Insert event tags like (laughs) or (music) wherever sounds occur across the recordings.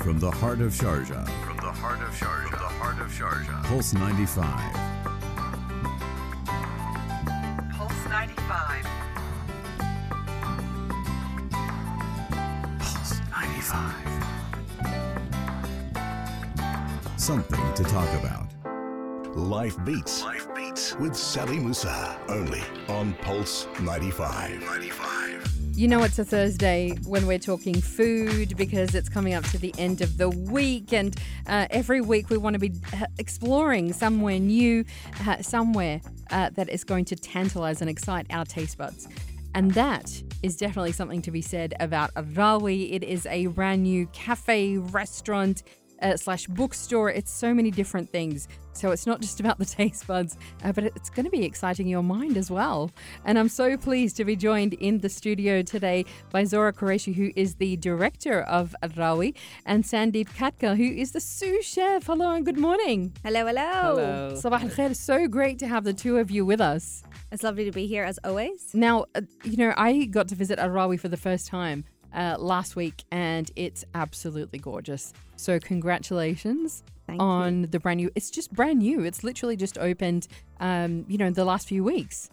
From the heart of Sharjah, From the heart of Sharjah. From the heart of Sharjah. Pulse 95. Pulse 95. Pulse 95. Something to talk about. Life Beats Life beats. with Sally Musa. Only on Pulse 95. 95. You know, it's a Thursday when we're talking food because it's coming up to the end of the week, and uh, every week we want to be uh, exploring somewhere new, uh, somewhere uh, that is going to tantalize and excite our taste buds. And that is definitely something to be said about Rawi. It is a brand new cafe, restaurant, uh, slash bookstore. It's so many different things. So it's not just about the taste buds, uh, but it's going to be exciting your mind as well. And I'm so pleased to be joined in the studio today by Zora Qureshi, who is the director of Rawi, and Sandeep Katka, who is the sous chef. Hello and good morning. Hello, hello. Sabah al khair. So great to have the two of you with us. It's lovely to be here as always. Now, uh, you know, I got to visit Arawi for the first time uh, last week, and it's absolutely gorgeous. So, congratulations Thank on the brand new. It's just brand new. It's literally just opened, um, you know, the last few weeks.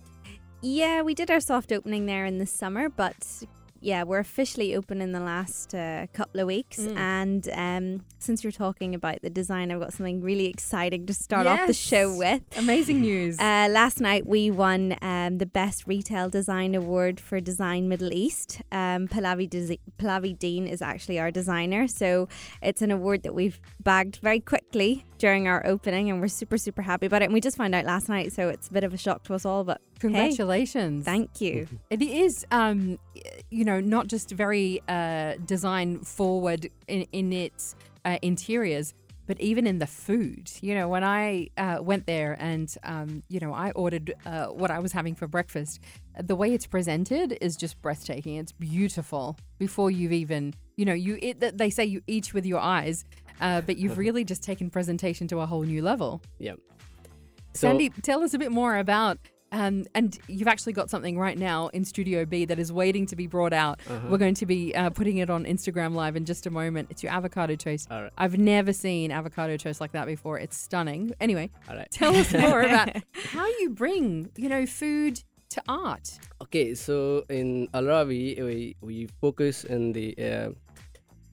Yeah, we did our soft opening there in the summer, but yeah, we're officially open in the last uh, couple of weeks. Mm. And um, since you're talking about the design, I've got something really exciting to start off the show with. Amazing news. Uh, last night we won um, the Best Retail Design Award for Design Middle East. Um, Pallavi, Desi- Pallavi Dean is actually our designer, so it's an award that we've bagged very quickly during our opening, and we're super super happy about it. And we just found out last night, so it's a bit of a shock to us all. But hey, Congratulations. thank you. It is, um, you know, not just very uh, design forward in, in its uh, interiors, but even in the food. You know, when I uh, went there and, um, you know, I ordered uh, what I was having for breakfast, the way it's presented is just breathtaking. It's beautiful before you've even, you know, you it, they say you eat with your eyes, uh, but you've (laughs) really just taken presentation to a whole new level. Yeah. So, Sandy, tell us a bit more about. Um, and you've actually got something right now in Studio B that is waiting to be brought out. Uh-huh. We're going to be uh, putting it on Instagram Live in just a moment. It's your avocado toast. All right. I've never seen avocado toast like that before. It's stunning. Anyway, right. tell us (laughs) more about how you bring, you know, food to art. Okay, so in Alrawi, we, we focus on the, uh,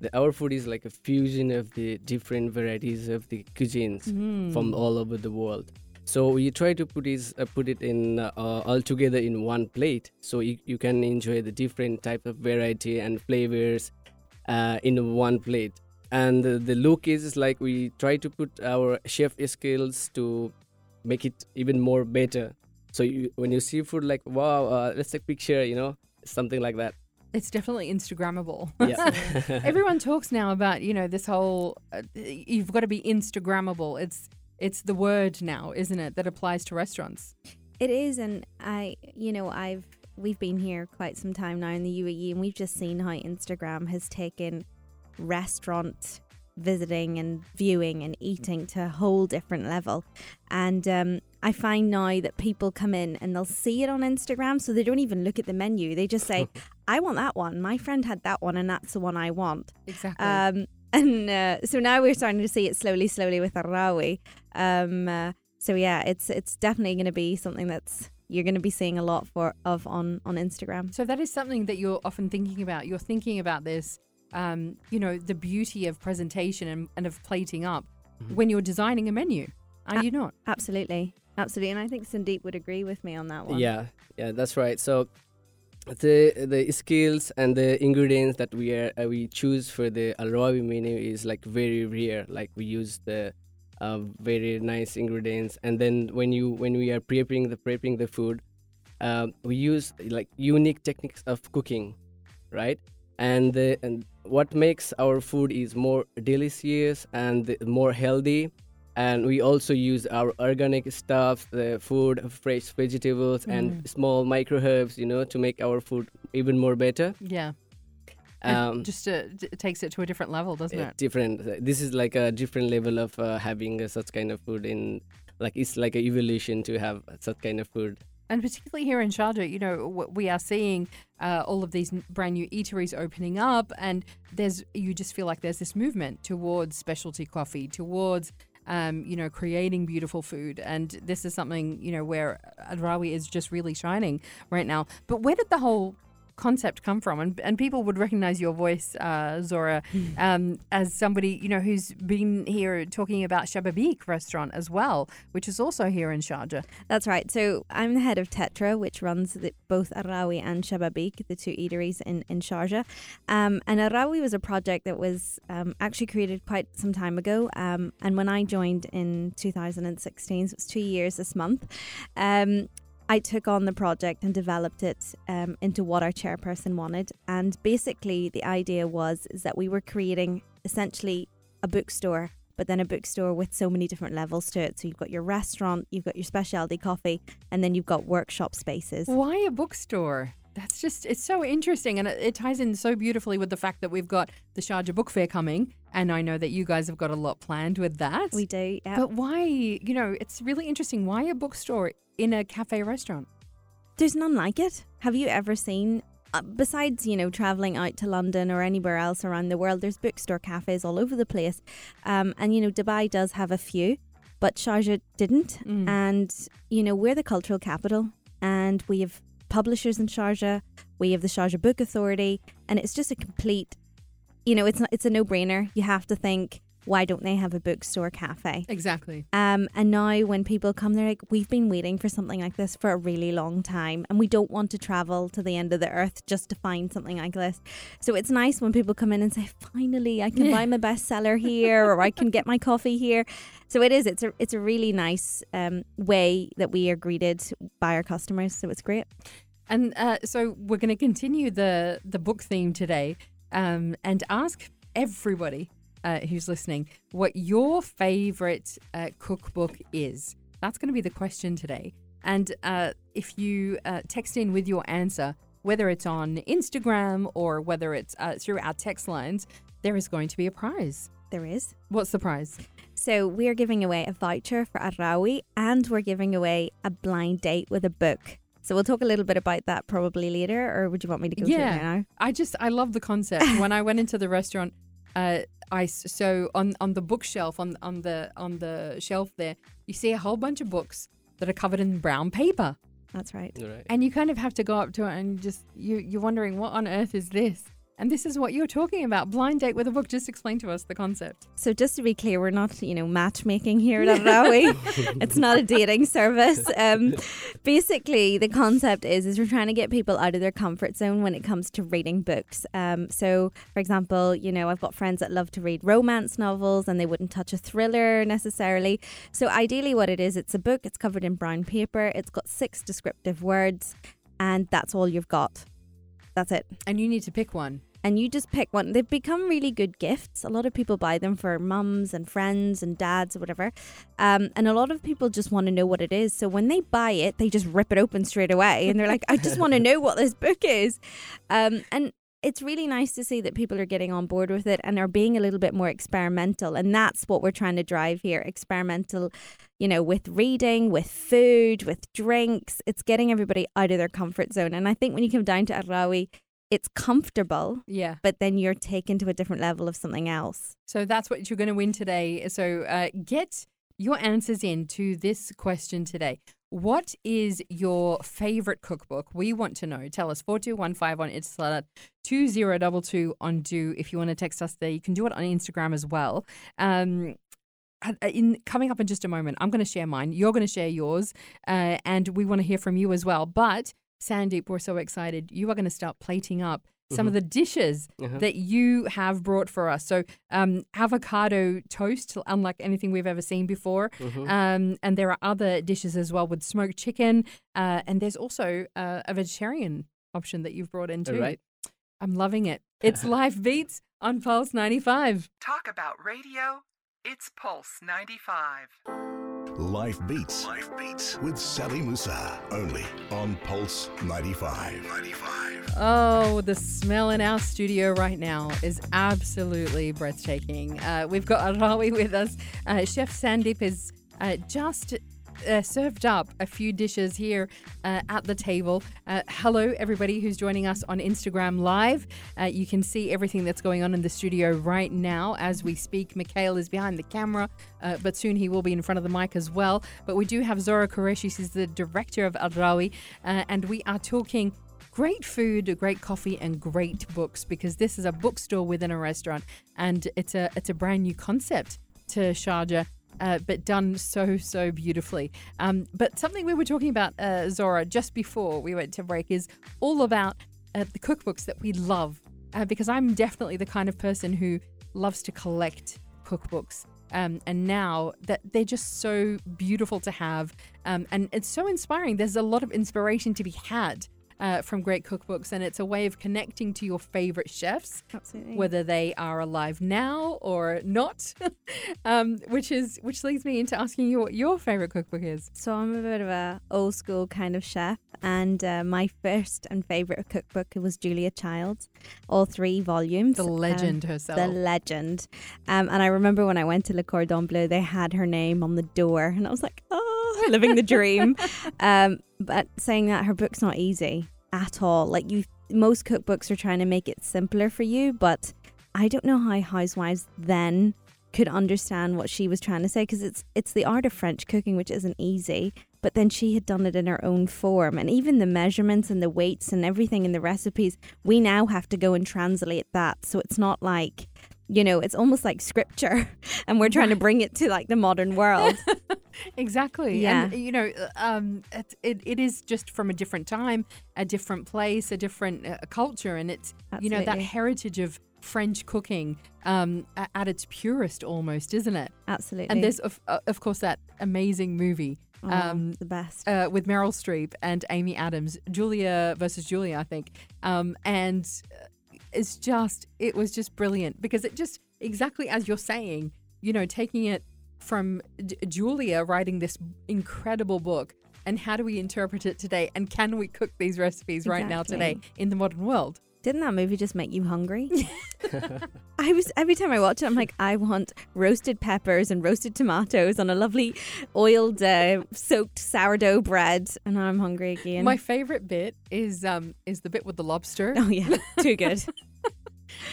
the our food is like a fusion of the different varieties of the cuisines Mm. from all over the world. So we try to put is uh, put it in uh, all together in one plate, so you, you can enjoy the different type of variety and flavors uh, in one plate. And the, look is like we try to put our chef skills to make it even more better. So you, when you see food, like wow, uh, let's take picture, you know, something like that. It's definitely Instagrammable. (laughs) Yeah. Everyone talks now about, you know, this whole uh, you've got to be Instagrammable. It's it's the word now, isn't it, that applies to restaurants. It is, and I, you know, I've we've been here quite some time now in the UAE, and we've just seen how Instagram has taken restaurant visiting and viewing and eating to a whole different level. And um, I find now that people come in and they'll see it on Instagram, so they don't even look at the menu. They just say, (laughs) "I want that one. My friend had that one, and that's the one I want." Exactly. Um, and uh, so now we're starting to see it slowly, slowly with Arawi. Um, uh, so yeah, it's it's definitely going to be something that's you're going to be seeing a lot for of on on Instagram. So that is something that you're often thinking about. You're thinking about this, um, you know, the beauty of presentation and, and of plating up Mhm. when you're designing a menu. Are Ah. you not? Absolutely, absolutely, and I think Sandeep would agree with me on that one. Yeah, yeah, that's right. So the the skills and the ingredients that we are uh, we choose for the Alrawi menu is like very rare. Like we use the uh, very nice ingredients, and then when you when we are preparing the preparing the food, uh, we use like unique techniques of cooking, right? And the and what makes our food is more delicious and more healthy and we also use our organic stuff the food fresh vegetables and Mm. small micro herbs you know to make our food even more better Yeah. It um just uh, it takes it to a different level, doesn't it? different this is like a different level of uh, having uh, such kind of food in like it's like an evolution to have such kind of food And particularly here in Sharjah, you know, we are seeing uh, all of these brand new eateries opening up, and there's you just feel like there's this movement towards specialty coffee, towards um, you know, creating beautiful food. And this is something, you know, where Arawi is just really shining right now. But where did the whole concept come from? And, and people would recognize your voice, uh, Zora, um, as somebody, you know, who's been here talking about Shababik restaurant as well, which is also here in Sharjah. That's right. So I'm the head of Tetra, which runs the, both Arawi and Shababik, the two eateries in, in Sharjah. Um, and Arawi was a project that was um, actually created quite some time ago. Um, and when I joined in 2016, so it's two years this month, um, I took on the project and developed it um, into what our chairperson wanted. And basically, the idea was is that we were creating essentially a bookstore, but then a bookstore with so many different levels to it. So you've got your restaurant, you've got your specialty coffee, and then you've got workshop spaces. Why a bookstore? That's just, it's so interesting. And it, it ties in so beautifully with the fact that we've got the Sharjah Book Fair coming. And I know that you guys have got a lot planned with that. We do, yeah. But why, you know, it's really interesting. Why a bookstore in a cafe restaurant? There's none like it. Have you ever seen? Uh, besides, you know, traveling out to London or anywhere else around the world, there's bookstore cafes all over the place. Um, and you know, Dubai does have a few, but Sharjah didn't. Mm. And you know, we're the cultural capital, and we have publishers in Sharjah. We have the Sharjah Book Authority, and it's just a complete. You know, it's not, it's a no brainer. You have to think, why don't they have a bookstore cafe? Exactly. Um, and now when people come, they're like, we've been waiting for something like this for a really long time, and we don't want to travel to the end of the earth just to find something like this. So it's nice when people come in and say, finally, I can buy my bestseller here, or I can get my coffee here. So it is. It's a it's a really nice um, way that we are greeted by our customers. So it's great. And uh, so we're going to continue the the book theme today, um, and ask everybody uh, who's listening what your favorite uh, cookbook is. That's going to be the question today. And uh, if you uh, text in with your answer, whether it's on Instagram or whether it's uh, through our text lines, there is going to be a prize. There is. What's the prize? So we're giving away a voucher for Arawi, and we're giving away a blind date with a book. So we'll talk a little bit about that probably later, or would you want me to go through it now? I just I love the concept. (laughs) when I went into the restaurant, uh, I s- so on on the bookshelf on on the on the shelf there, you see a whole bunch of books that are covered in brown paper, That's right. Right. and you kind of have to go up to it and just you you're wondering what on earth is this. And this is what you're talking about. Blind date with a book. Just explain to us the concept. So just to be clear, we're not, you know, matchmaking here at (laughs) Arawi. it's not a dating service. Um, (laughs) basically, the concept is is we're trying to get people out of their comfort zone when it comes to reading books. Um, so, for example, you know, I've got friends that love to read romance novels and they wouldn't touch a thriller necessarily. So, ideally, what it is, it's a book. It's covered in brown paper. It's got six descriptive words, and that's all you've got. That's it And you need to pick one. and you just pick one. They've become really good gifts. A lot of people buy them for mums and friends and dads or whatever. Um, and a lot of people just want to know what it is. So when they buy it, they just rip it open straight away and they're like, I just want to (laughs) know what this book is. Um, and it's really nice to see that people are getting on board with it and are being a little bit more experimental. And that's what we're trying to drive here experimental, you know, with reading, with food, with drinks. It's getting everybody out of their comfort zone. And I think when you come down to Arawi, it's comfortable Yeah. but then you're taken to a different level of something else. So that's what you're going to win today. So uh, get your answers in to this question today. What is your favorite cookbook? We want to know. Tell us 4215 on Etisalat, 2022 on Do. If you want to text us there, you can do it on Instagram as well. Um, uh, in coming up in just a moment, I'm going to share mine. You're going to share yours, uh, and we want to hear from you as well. But Sandeep, we're so excited. You are going to start plating up some of the dishes Uh-huh. that you have brought for us. So, um, avocado toast, unlike anything we've ever seen before. Mhm. Um, and there are other dishes as well with smoked chicken. Uh, and there's also uh, a vegetarian option that you've brought in too. Right. I'm loving it. (laughs) It's Life Beats on Pulse 95. Talk about radio. It's Pulse 95. Life Beats Life Beats. with Sally Musa. Only on Pulse 95. 95. Oh, the smell in our studio right now is absolutely breathtaking. Uh, we've got Arawi with us. Uh, Chef Sandeep is uh, just uh, served up a few dishes here uh, at the table. Uh, hello, everybody who's joining us on Instagram Live. Uh, you can see everything that's going on in the studio right now as we speak. Mikhail is behind the camera, uh, but soon he will be in front of the mic as well. But we do have Zora Qureshi, she's the director of Al Rawi, uh, and we are talking great food, great coffee, and great books because this is a bookstore within a restaurant, and it's a it's a brand new concept to Sharjah. Uh, but done so so beautifully. Um, but something we were talking about, uh, Zora, just before we went to break, is all about uh, the cookbooks that we love. Uh, because I'm definitely the kind of person who loves to collect cookbooks. Um, and now that they're just so beautiful to have, um, and it's so inspiring. There's a lot of inspiration to be had uh, from great cookbooks, and it's a way of connecting to your favorite chefs, Absolutely. whether they are alive now or not. (laughs) um, which is which leads me into asking you what your favorite cookbook is. So I'm a bit of a old school kind of chef, and uh, my first and favorite cookbook was Julia Child's, all three volumes. The Um, legend herself. the legend. Um, and I remember when I went to Le Cordon Bleu, they had her name on the door, and I was like, oh, living the dream. (laughs) but saying that, her book's not easy at all. Like you, most cookbooks are trying to make it simpler for you, but I don't know how housewives then could understand what she was trying to say because it's it's the art of French cooking, which isn't easy. But then she had done it in her own form, and even the measurements and the weights and everything in the recipes, we now have to go and translate that. So it's not like, you know, it's almost like scripture, (laughs) and we're trying to bring it to like the modern world. (laughs) Exactly. Yeah. And, you know, uh, um, it, it, it is just from a different time, a different place, a different uh, culture. And it's, you know, that heritage of French cooking um, at its purest almost, isn't it? Absolutely. And there's, of, uh, of course, that amazing movie Oh, um, the best. uh, with Meryl Streep and Amy Adams, Julia versus Julia, I think. Um, and it's just, it was just brilliant because it just, exactly as you're saying, you know, taking it from J- Julia writing this incredible book and how do we interpret it today? And can we cook these recipes right now today in the modern world? Didn't that movie just make you hungry? (laughs) I was every time I watch it, I'm like, I want roasted peppers and roasted tomatoes on a lovely oiled, uh, soaked sourdough bread, and I'm hungry again. My favorite bit is um is the bit with the lobster. oh yeah, too good. (laughs)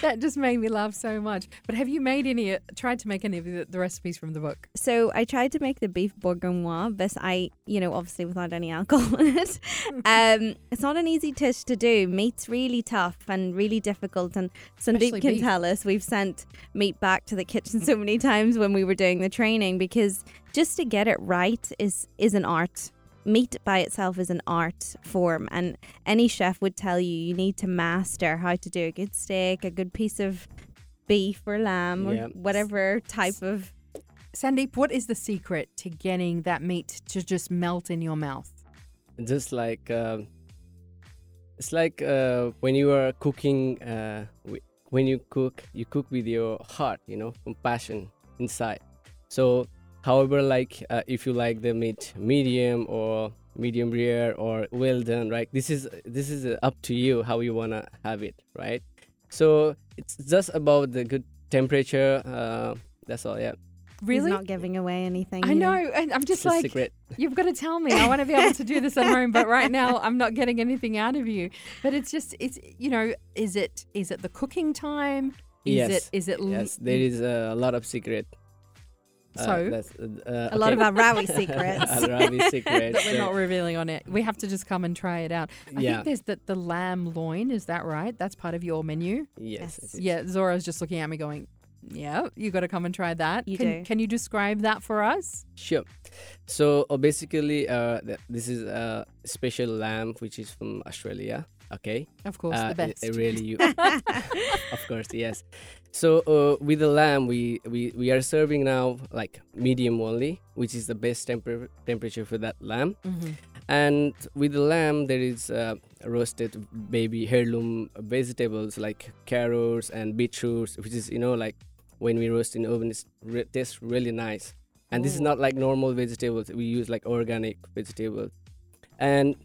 That just made me laugh so much. But have you made any? Tried to make any of the, the recipes from the book? so I tried to make the beef bourguignon, but I, you know, obviously without any alcohol (laughs) in it. (laughs) Um, it's not an easy dish to do. Meat's really tough and really difficult, and Especially Sandeep can beef. tell us we've sent meat back to the kitchen so many times when we were doing the training because just to get it right is is an art. Meat by itself is an art form, and any chef would tell you you need to master how to do a good steak, a good piece of beef or lamb or whatever type of Sandeep, what is the secret to getting that meat to just melt in your mouth? just like um, it's like uh, when you are cooking uh, when you cook you cook with your heart you know compassion inside so however like uh, if you like the meat medium or medium rare or well done right this is this is uh, up to you how you want to have it right so it's just about the good temperature uh, that's all yeah Really? He's not giving away anything. I you know, and I'm just a like, secret you've got to tell me. I want to be able to do this at home, but right now I'm not getting anything out of you. But it's just, it's you know, is it is it the cooking time? Is yes it is it l- yes there is a lot of secret So? that's, uh, A lot of our Rawi (laughs) secrets. Arawi secret. (laughs) that we're not revealing on it. We have to just come and try it out. I Yeah. think there's the, the lamb loin. Is that right? That's part of your menu. Yes. Yes. it is. Yeah, Zora's just looking at me going, yeah, you got to come and try that. You can, do. Can you describe that for us? Sure. So uh, basically, uh, th- this is a special lamb which is from Australia. Okay. Of course, Uh, the it- best. it really, (laughs) you, of course, yes. So uh, with the lamb, we, we we are serving now like medium only, which is the best temper- temperature for that lamb. Mhm. And with the lamb, there is uh, roasted baby heirloom vegetables like carrots and beetroots, which is you know like when we roast in oven, it re- tastes really nice. And this is not like normal vegetables. We use like organic vegetables, and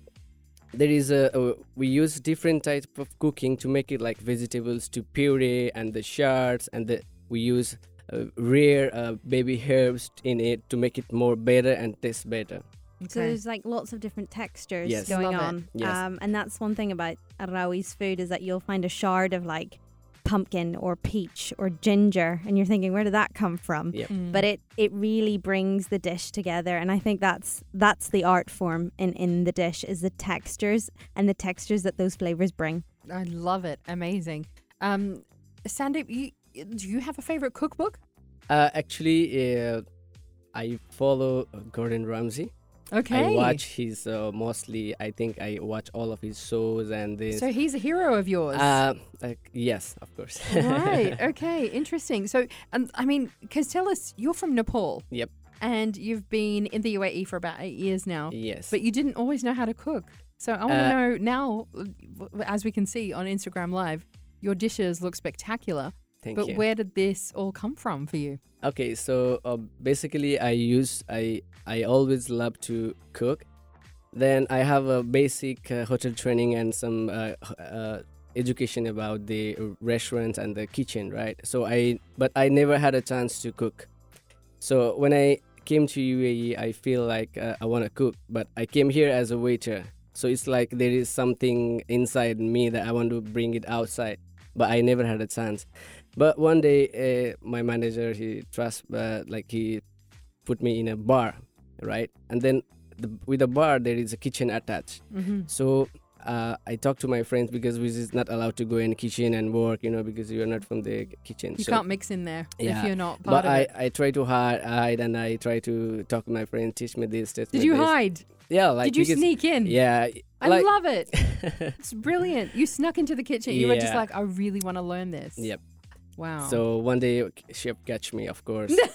there is a, a we use different type of cooking to make it like vegetables to puree and the shards and the we use uh, rare uh, baby herbs in it to make it more better and taste better. So there's like lots of different textures Yes. going Love on. Yes. Um, and that's one thing about Arawi's food is that you'll find a shard of like pumpkin or peach or ginger and you're thinking where did that come from? Yep. Mm. But it it really brings the dish together and I think that's that's the art form in in the dish is the textures and the textures that those flavors bring. I love it. Amazing. Um, Sandeep, you, do you have a favorite cookbook? Uh, actually, uh, I follow uh, Gordon Ramsay. Okay. I watch his uh, mostly. I think I watch all of his shows and this. So he's a hero of yours. uh, like, yes, of course. right. (laughs) Okay. Interesting. So, um, I mean, because tell us, you're from Nepal. Yep. And you've been in the UAE for about eight years now. yes. But you didn't always know how to cook. So I want to Uh, know now, uh, as we can see on Instagram Live, your dishes look spectacular. Thank but you. where did this all come from for you? Okay, so uh, basically, I use I I always love to cook. Then I have a basic uh, hotel training and some uh, uh, education about the restaurants and the kitchen, right? So I but I never had a chance to cook. So when I came to UAE, I feel like uh, I want to cook, but I came here as a waiter. So it's like there is something inside me that I want to bring it outside, but I never had a chance. But one day, uh, my manager he trust uh, like he put me in a bar, right? And then the, with the bar there is a kitchen attached. Mm-hmm. So uh, I talked to my friends because we is not allowed to go in kitchen and work, you know, because you're not from the kitchen. You so, can't mix in there Yeah, if you're not part But of I, it. I try to hide, hide and I try to talk to my friends, teach me this, teach Did you this. hide? Yeah, like Did you because- sneak in? Yeah, I like, love it. (laughs) It's brilliant. You snuck into the kitchen. You were just like, I really want to learn this. Yep. Wow. So one day, chef catch me, of course. (laughs)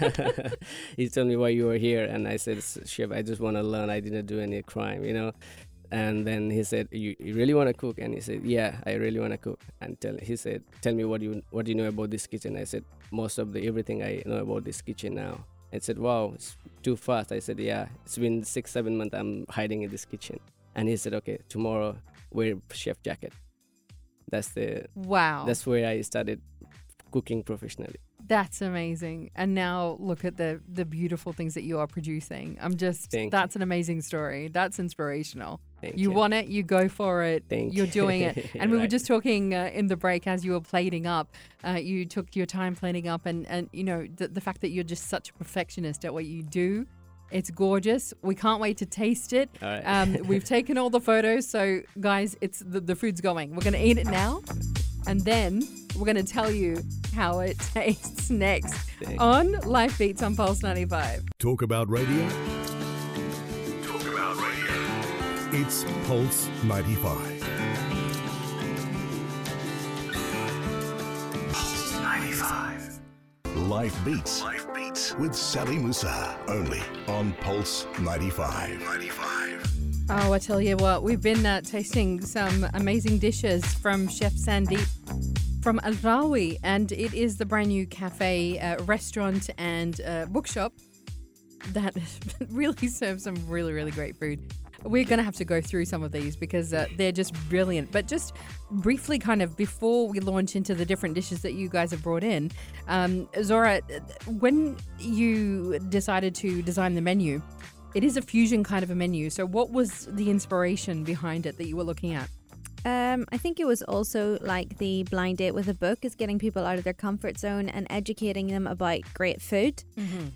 (laughs) he told me why you were here, and I said, "S- chef, I just want to learn. I didn't do any crime, you know. And then he said, you, you really want to cook? And he said, yeah, I really want to cook. And tell he said, tell me what you what do you know about this kitchen? I said, most of the everything I know about this kitchen now. I said, wow, it's too fast. I said, yeah, it's been six seven months I'm hiding in this kitchen. And he said, okay, tomorrow wear chef jacket. That's the wow. that's where I started cooking professionally. That's amazing. And now look at the the beautiful things that you are producing. I'm just Thank you. that's an amazing story. That's inspirational. Thank you you. want it, you go for it. Thank You're you. doing it. (laughs) And we were just talking uh, in the break as you were plating up. Uh, you took your time plating up, and and you know the, the fact that you're just such a perfectionist at what you do. It's gorgeous. We can't wait to taste it. Right. Um, (laughs) we've taken all the photos, so guys, it's the, the food's going. We're gonna eat it now, and then we're gonna tell you how it (laughs) tastes next Thank- on Life Beats on Pulse 95. Talk about radio. Talk about radio. It's Pulse 95. Pulse 95. Life Beats Life beats. with Sally Musa. Only on Pulse 95. 95. Oh, I tell you what, we've been uh, tasting some amazing dishes from Chef Sandeep from Al Rawi, and it is the brand new cafe, uh, restaurant, and uh, bookshop that (laughs) really serves some really, really great food. We're going to have to go through some of these because uh, they're just brilliant. But just briefly, kind of before we launch into the different dishes that you guys have brought in, um, Zora, when you decided to design the menu, it is a fusion kind of a menu. So, what was the inspiration behind it that you were looking at? Um, I think it was also like the blind date with a book is getting people out of their comfort zone and educating them about great food.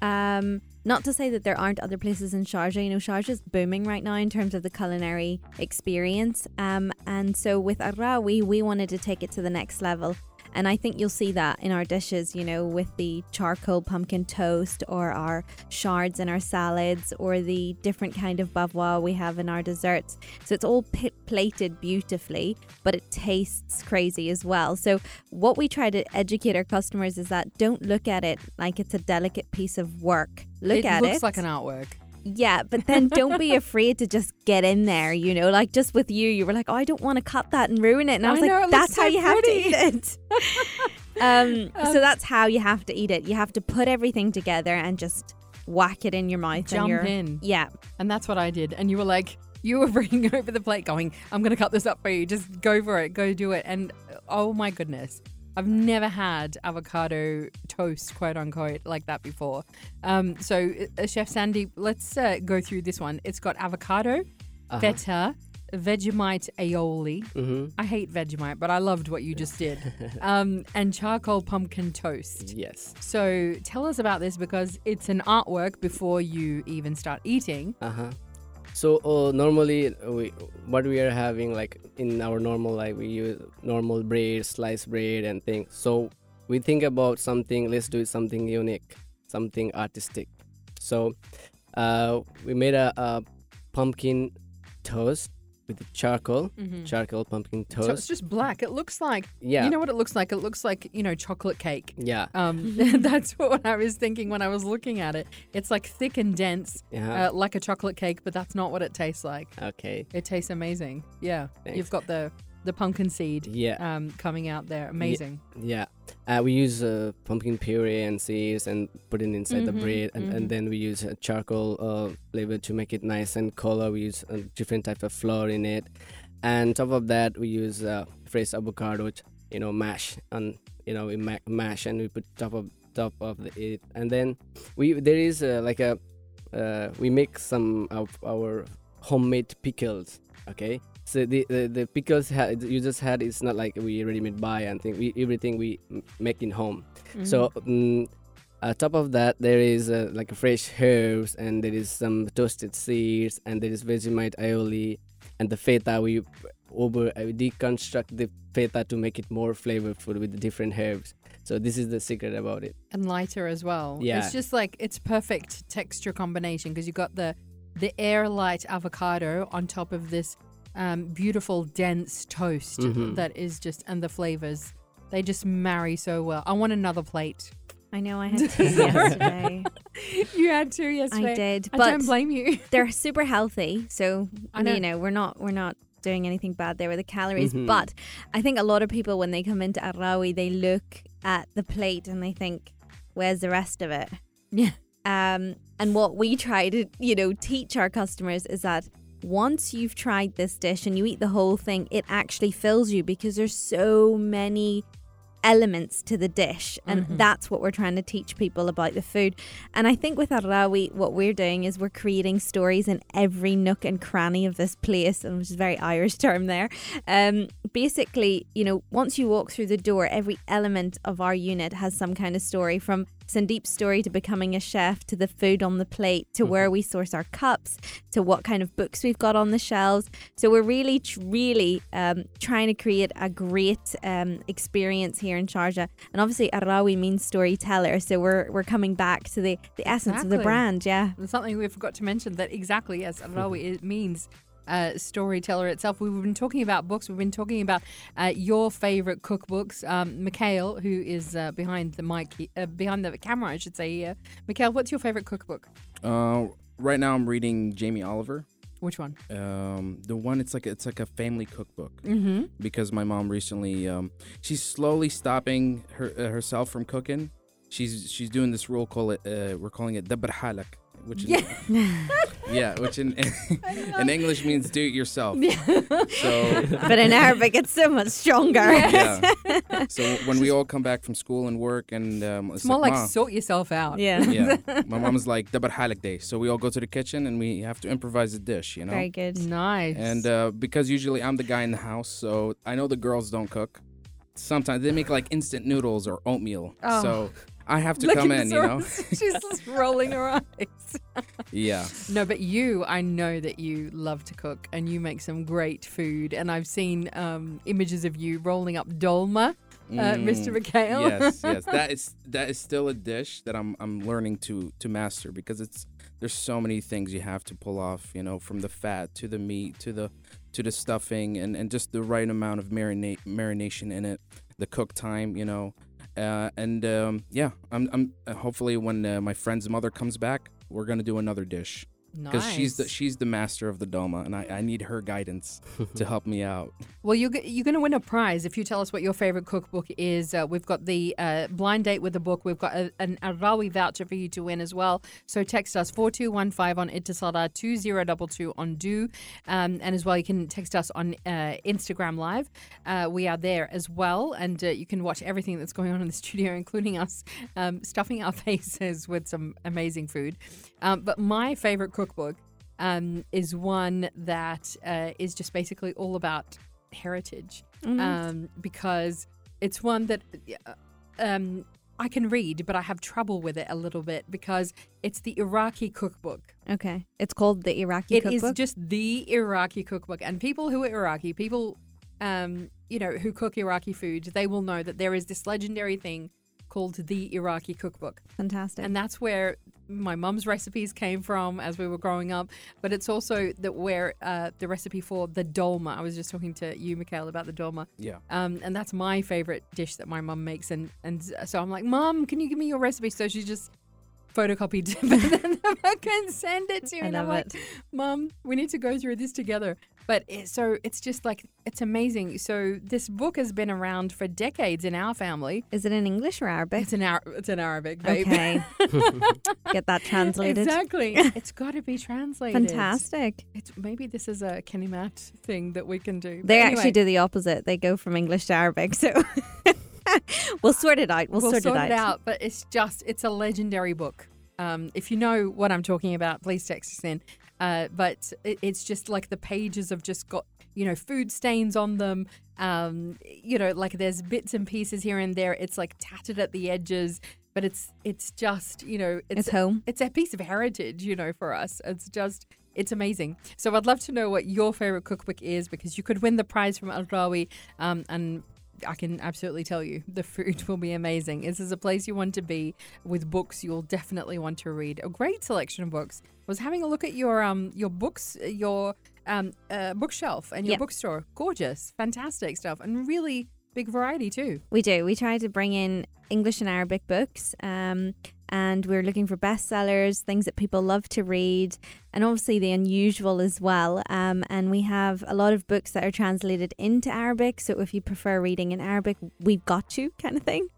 Um, not to say that there aren't other places in Sharjah. You know, Sharjah is booming right now in terms of the culinary experience. Um, and so with Arawi, we wanted to take it to the next level. And I think you'll see that in our dishes, you know, with the charcoal pumpkin toast or our shards in our salads or the different kind of bavarois we have in our desserts. So it's all p- plated beautifully, but it tastes crazy as well. So what we try to educate our customers is that don't look at it like it's a delicate piece of work. Look it at it. it. Looks like an artwork. Yeah, but then don't be (laughs) afraid to just get in there, you know? Like just with you, you were like, "Oh, I don't want to cut that and ruin it." And I I was know, like, "That's so how you have to eat it." (laughs) um, so that's how you have to eat it. You have to put everything together and just whack it in your mouth. Jump in. Yeah, And that's what I did. And you were like, you were (laughs) bringing over the plate going, I'm going to cut this up for you. Just go for it. Go do it. And oh my goodness. I've never had avocado toast, quote unquote, like that before. Um, so, uh, Chef Sandy, let's uh, go through this one. It's got avocado, Uh-huh. feta, Vegemite aioli. hmm I hate Vegemite, but I loved what you just did. (laughs) um, and charcoal pumpkin toast. Yes. So tell us about this because it's an artwork before you even start eating. Uh huh. So uh, normally we what we are having like in our normal life we use normal bread, sliced bread and things. So we think about something. Let's do something unique, something artistic. So uh, we made a, a pumpkin toast with the charcoal, charcoal pumpkin toast. So it's just black. It looks like yeah. you know what it looks like. It looks like you know chocolate cake. yeah. Um, (laughs) that's what I was thinking when I was looking at it. It's like thick and dense, Yeah. uh, like a chocolate cake, but that's not what it tastes like. okay. It tastes amazing. Yeah, Thanks. you've got the the pumpkin seed Yeah. um, coming out there. Amazing. Yeah, uh, we use uh, pumpkin puree and seeds and put it inside the Mhm, bread, and, mhm. and then we use uh, charcoal uh, flavor to make it nice and color. We use uh, different type of flour in it, and top of that we use uh, fresh avocado, which, you know, mash and you know we ma- mash and we put top of top of the, it, and then we there is uh, like a uh, we make some of our homemade pickles. Okay, so the the, the pickles ha- you just had is not like we ready made buy and thing. We everything we make in home. So mm on top of that, there is uh, like fresh herbs and there is some toasted seeds and there is Vegemite aioli and the feta. We over uh, deconstruct the feta to make it more flavorful with the different herbs. So this is the secret about it. and lighter as well. Yeah. It's just like it's perfect texture combination because you got the the air light avocado on top of this um, beautiful dense toast Mhm. that is just and the flavors they just marry so well. I want another plate. I know I (laughs) had two yesterday. you had two yesterday. I did, I don't blame you. (laughs) they're super healthy. So I know. you know we're not we're not doing anything bad there with the calories. Mhm. But I think a lot of people when they come into Arawi, they look at the plate and they think, "Where's the rest of it?" Yeah. Um, and what we try to you know teach our customers is that once you've tried this dish and you eat the whole thing, it actually fills you because there's so many elements to the dish. And that's what we're trying to teach people about the food. And i think with arawi what we're doing is we're creating stories in every nook and cranny of this place and which is a very irish term there. Um basically you know once you walk through the door every element of our unit has some kind of story from Sandeep's story to becoming a chef to the food on the plate to where we source our cups to what kind of books we've got on the shelves. So we're really, really um, trying to create a great um, experience here in Sharjah. And obviously, Arawi means storyteller. So we're we're coming back to the, the essence of the brand. Yeah. And something we forgot to mention that exactly yes, Arawi it means uh, storyteller itself. We've been talking about books. We've been talking about uh, your favorite cookbooks. Um, Mikhail, who is uh, behind the mic, uh, behind the camera, I should say. Here. Mikhail, what's your favorite cookbook? Uh, right now I'm reading Jamie Oliver. Which one? Um, the one it's like it's like a family cookbook Mm-hmm. because my mom recently um, she's slowly stopping her uh, herself from cooking. She's she's doing this rule call it uh, we're calling it the halak, which is yeah, (laughs) which in (laughs) in English means do it yourself. Yeah. So (laughs) But in Arabic, it's so much stronger. yeah, so when we all come back from school and work and um, it's, It's more like "Ma," sort yourself out. Yeah. yeah, my mom's like dabr halak day, so we all go to the kitchen and we have to improvise a dish, you know. Very good. Nice. And uh, because usually I'm the guy in the house, so I know the girls don't cook. Sometimes they make like instant noodles or oatmeal. Oh. So I have to Look come in, you know? (laughs) She's just rolling her eyes. (laughs) yeah. No, but you, I know that you love to cook and you make some great food. And I've seen um, images of you rolling up dolma, uh, Mr. Mm, Mikhail. yes, yes. (laughs) That is that is still a dish that I'm I'm learning to to master because it's there's so many things you have to pull off, you know, from the fat to the meat to the to the stuffing and, and just the right amount of marinate marination in it, the cook time, you know. Uh, and um, yeah, I'm I'm uh, hopefully when uh, my friend's mother comes back, we're gonna do another dish because she's the she's the master of the dolma, and I, I need her guidance to (laughs) help me out. Well, you're, you're going to win a prize if you tell us what your favorite cookbook is. Uh, we've got the uh, blind date with the book. We've got a, an Arawi voucher for you to win as well. So text us 4215 on Etisalat 2022 on Do. Um, and as well, you can text us on uh, Instagram Live. Uh, we are there as well. And uh, you can watch everything that's going on in the (laughs) studio, including us um, stuffing our (laughs) faces with some amazing food. Um, but my favorite cookbook um, is one that uh, is just basically all about heritage um, because it's one that uh, um, I can read, but I have trouble with it a little bit because it's the Iraqi cookbook. Okay. It's called the Iraqi cookbook. It is just the Iraqi cookbook, and people who are Iraqi, people, um, you know, who cook Iraqi food, they will know that there is this legendary thing called the Iraqi cookbook. Fantastic. And that's where my mum's recipes came from as we were growing up. But it's also that where uh, the recipe for the dolma. I was just talking to you, Mikhail, about the dolma. Yeah. Um, and that's my favorite dish that my mum makes. And and so I'm like, Mum, can you give me your recipe? So she just photocopied (laughs) it, but then the book and send it to me. I and I'm love like, Mum, we need to go through this together. But it, so it's just like it's amazing. So this book has been around for decades in our family. is it in English or Arabic? It's an Ar- it's an Arabic, babe. Okay. (laughs) Get that translated. Exactly. (laughs) it's got to be translated. Fantastic. It's maybe this is a Kalimat thing that we can do. But They anyway, actually do the opposite. They go from English to Arabic. So (laughs) we'll sort it out. We'll, We'll, sort, sort, it out. But it's just it's a legendary book. Um, if you know what I'm talking about, please text us in. Uh, but it, it's just like the pages have just got you know food stains on them. Um, you know, like there's bits and pieces here and there. It's like tattered at the edges, but it's it's just you know It's home. it's a piece of heritage, you know, for us. It's just, it's amazing. So I'd love to know what your favorite cookbook is because you could win the prize from Al Rawi. Um, and I can absolutely tell you the food will be amazing. This is a place you want to be with books you'll definitely want to read. A great selection of books. I was having a look at your um your books, your um uh, bookshelf and your Yeah. bookstore. Gorgeous, fantastic stuff, and really big variety too. We do. We try to bring in English and Arabic books. Um, and we're looking for bestsellers, things that people love to read, and obviously the unusual as well. Um, and we have a lot of books that are translated into Arabic. So if you prefer reading in Arabic, we've got you, kind of thing.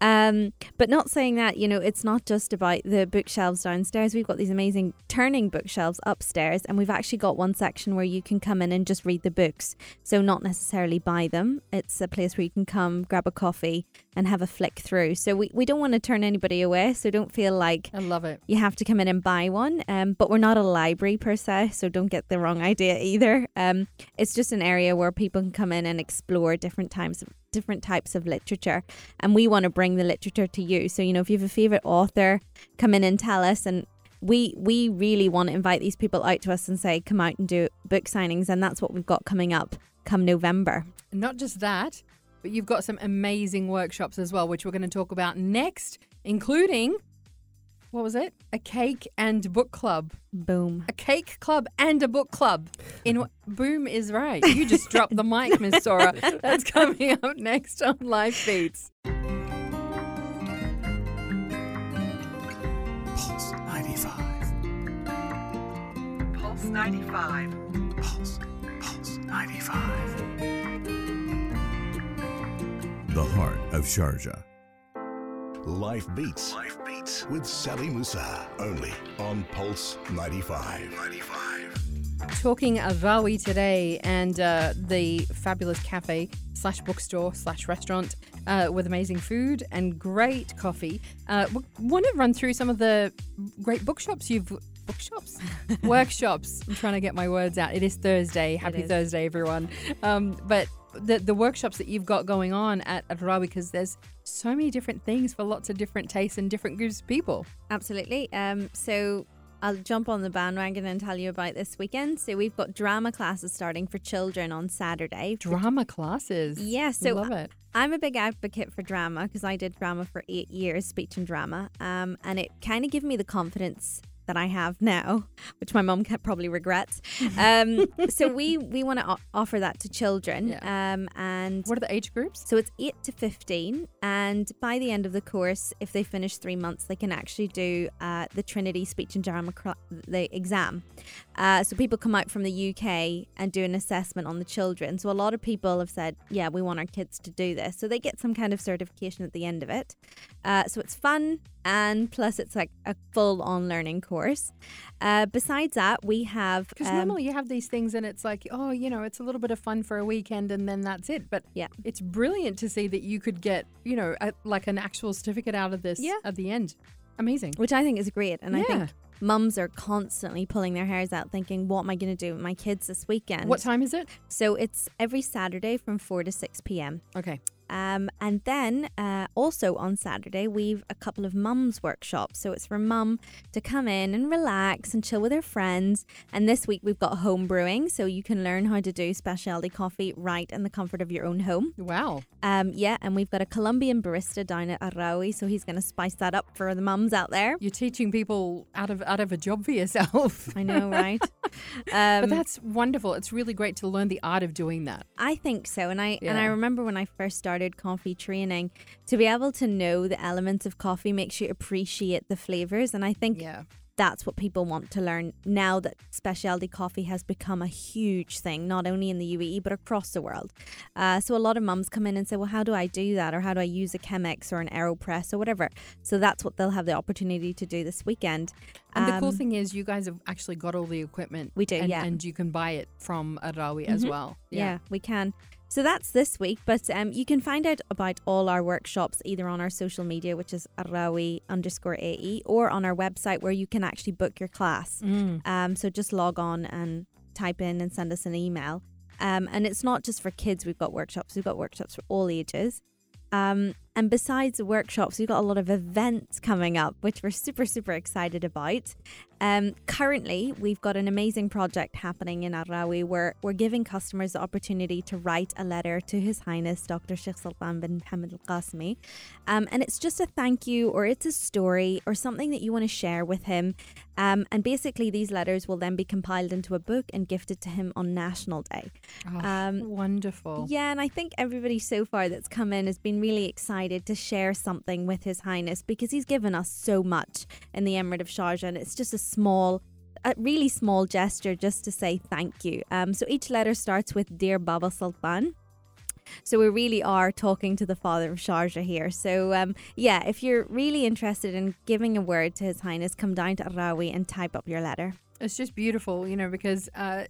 Um, but not saying that, you know, it's not just about the bookshelves downstairs. We've got these amazing turning bookshelves upstairs, and we've actually got one section where you can come in and just read the books. So not necessarily buy them. It's a place where you can come, grab a coffee, and have a flick through. So we, we don't want to turn anybody away. So don't feel like I love it. you have to come in and buy one. Um, but we're not a library per se, so don't get the wrong idea either. Um, it's just an area where people can come in and explore different types of different types of literature, and we want to bring the literature to you. So you know, if you have a favorite author, come in and tell us and. We, we really want to invite these people out to us and say, come out and do book signings. And that's what we've got coming up come November. Not just that, but you've got some amazing workshops as well, which we're going to talk about next, including what was it? A cake and book club. Boom. A cake club and a book club. In boom is right. You just dropped the mic, Miss Zora. That's coming up next on Life Beats. Pulse 95. Pulse 95. Pulse. Pulse 95. The heart of Sharjah. Life Beats Life with Sally Musa. Only on Pulse 95. 95. Talking Arawi today and uh, the fabulous cafe slash bookstore slash restaurant uh, with amazing food and great coffee. Uh, we want to run through some of the great bookshops you've bookshops (laughs) workshops. I'm trying to get my words out. It is Thursday. Happy is. Thursday, everyone. Um, but the the workshops that you've got going on at Arawi because there's so many different things for lots of different tastes and different groups of people. Absolutely. Um, so I'll jump on the bandwagon and tell you about this weekend. So we've got drama classes starting for children on Saturday. Drama classes. Yeah, so love it. I'm a big advocate for drama because I did drama for eight years, speech and drama, um, and it kind of gave me the confidence that I have now, which my mom (laughs) probably regrets. Um, so we we want to o- offer that to children. Um, and What are the age groups? so it's 8 to 15. And by the end of the course, if they finish three months, they can actually do uh, the Trinity Speech and Drama cl- the exam. Uh, so people come out from the UK and do an assessment on the children. So a lot of people have said, yeah, we want our kids to do this. So they get some kind of certification at the end of it. Uh, so it's fun and plus it's like a full on learning course. Uh, besides that, we have. Because um, normally you have these things and it's like, oh, you know, it's a little bit of fun for a weekend and then that's it. But Yeah. it's brilliant to see that you could get, you know, a, like an actual certificate out of this Yeah. at the end. Amazing. which I think is great. And I think mums are constantly pulling their hairs out thinking, what am I going to do with my kids this weekend? What time is it? So it's every Saturday from 4 to 6 p.m. Okay. Um, and then uh, also on Saturday, we've a couple of mums workshops. So it's for mum to come in and relax and chill with her friends. And this week we've got home brewing. So you can learn how to do specialty coffee right in the comfort of your own home. Wow. Um, yeah, and we've got a Colombian barista down at Arawi. So he's going to spice that up for the mums out there. You're teaching people out of out of a job for yourself. I know, right? (laughs) but Um, that's wonderful. It's really great to learn the art of doing that. I think so, and I and I remember when I first started coffee training, to be able to know the elements of coffee makes you appreciate the flavors, and I think Yeah. that's what people want to learn now that specialty coffee has become a huge thing, not only in the UAE but across the world. Uh, so a lot of mums come in and say, "Well, how do I do that? Or how do I use a Chemex or an Aeropress or whatever?" So that's what they'll have the opportunity to do this weekend. And the cool Um, thing is, you guys have actually got all the equipment. We do, and, yeah. And you can buy it from Arawi as Mhm. well. Yeah. we can. So that's this week, but um, you can find out about all our workshops either on our social media, which is Arawi underscore AE, or on our website where you can actually book your class. Mm. Um, so just log on and type in and send us an email. Um, and it's not just for kids, we've got workshops, we've got workshops for all ages. Um, and besides the workshops, we've got a lot of events coming up, which we're super, super excited about. Um, currently, we've got an amazing project happening in Arawi where we're giving customers the opportunity to write a letter to His Highness Dr. Sheikh Sultan bin Muhammad Al Qasimi. Um, and it's just a thank you, or it's a story, or something that you want to share with him. Um, and basically, these letters will then be compiled into a book and gifted to him on National Day. Oh, Um, wonderful. Yeah, and I think everybody so far that's come in has been really excited to share something with His Highness because he's given us so much in the Emirate of Sharjah, and it's just a small, a really small gesture just to say thank you. Um, so each letter starts with Dear Baba Sultan. So we really are talking to the father of Sharjah here. So um, yeah, if you're really interested in giving a word to His Highness, come down to Arawi and type up your letter. It's just beautiful, you know, because uh,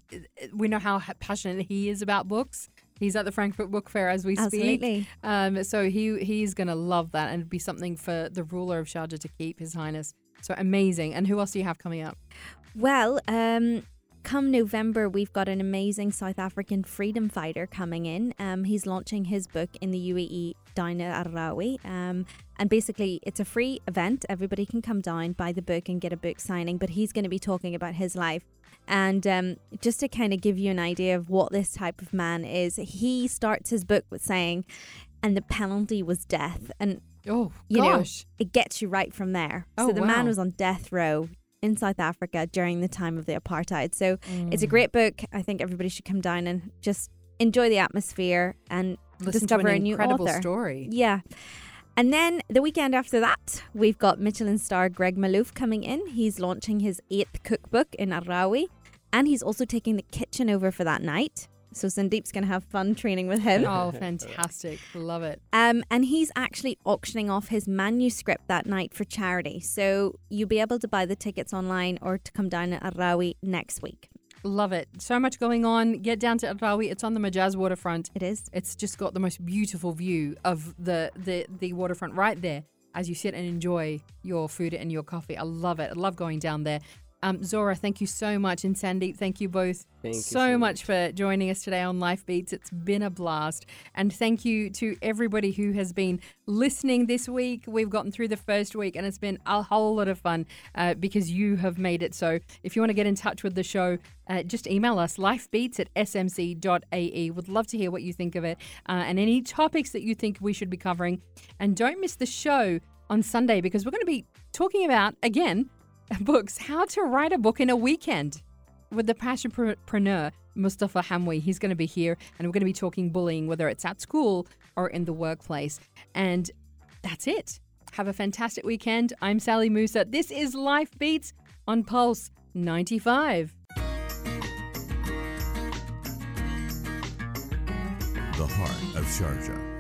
we know how passionate he is about books. He's at the Frankfurt Book Fair as we speak. Absolutely. Um, so he he's going to love that and be something for the ruler of Sharjah to keep, His Highness. So amazing. And who else do you have coming up? Well, um, come November, we've got an amazing South African freedom fighter coming in. Um, he's launching his book in the UAE down at Arawi. Um, and basically, it's a free event. Everybody can come down, buy the book, and get a book signing. But he's going to be talking about his life. And um, just to kind of give you an idea of what this type of man is, he starts his book with saying, and the penalty was death. And Oh, you gosh. know, it gets you right from there. Oh, so the man was on death row in South Africa during the time of the apartheid. So it's Mm. a great book. I think everybody should come down and just enjoy the atmosphere and Listen discover a new incredible author. story. Yeah. And then the weekend after that, we've got Michelin star Greg Malouf coming in. He's launching his eighth cookbook in Arawi, and he's also taking the kitchen over for that night. So Sandeep's going to have fun training with him. Oh, fantastic. Love it. Um, and he's actually auctioning off his manuscript that night for charity. So you'll be able to buy the tickets online or to come down at Arawi next week. Love it. So much going on. Get down to Arawi. It's on the Majaz waterfront. It is. It's just got the most beautiful view of the, the, the waterfront right there as you sit and enjoy your food and your coffee. I love it. I love going down there. Um, Zora, thank you so much. And Sandeep, thank you both Thank you so, so much for joining us today on Life Beats. It's been a blast. And thank you to everybody who has been listening this week. We've gotten through the first week and it's been a whole lot of fun uh, because you have made it. So if you want to get in touch with the show, uh, just email us lifebeats at smc.ae. Would love to hear what you think of it uh, and any topics that you think we should be covering. And don't miss the show on Sunday because we're going to be talking about, again, books, How to Write a Book in a Weekend with the passionpreneur Mustafa Hamwi. He's going to be here and we're going to be talking bullying, whether it's at school or in the workplace. And that's it. Have a fantastic weekend. I'm Sally Musa. This is Life Beats on Pulse 95. The heart of Sharjah.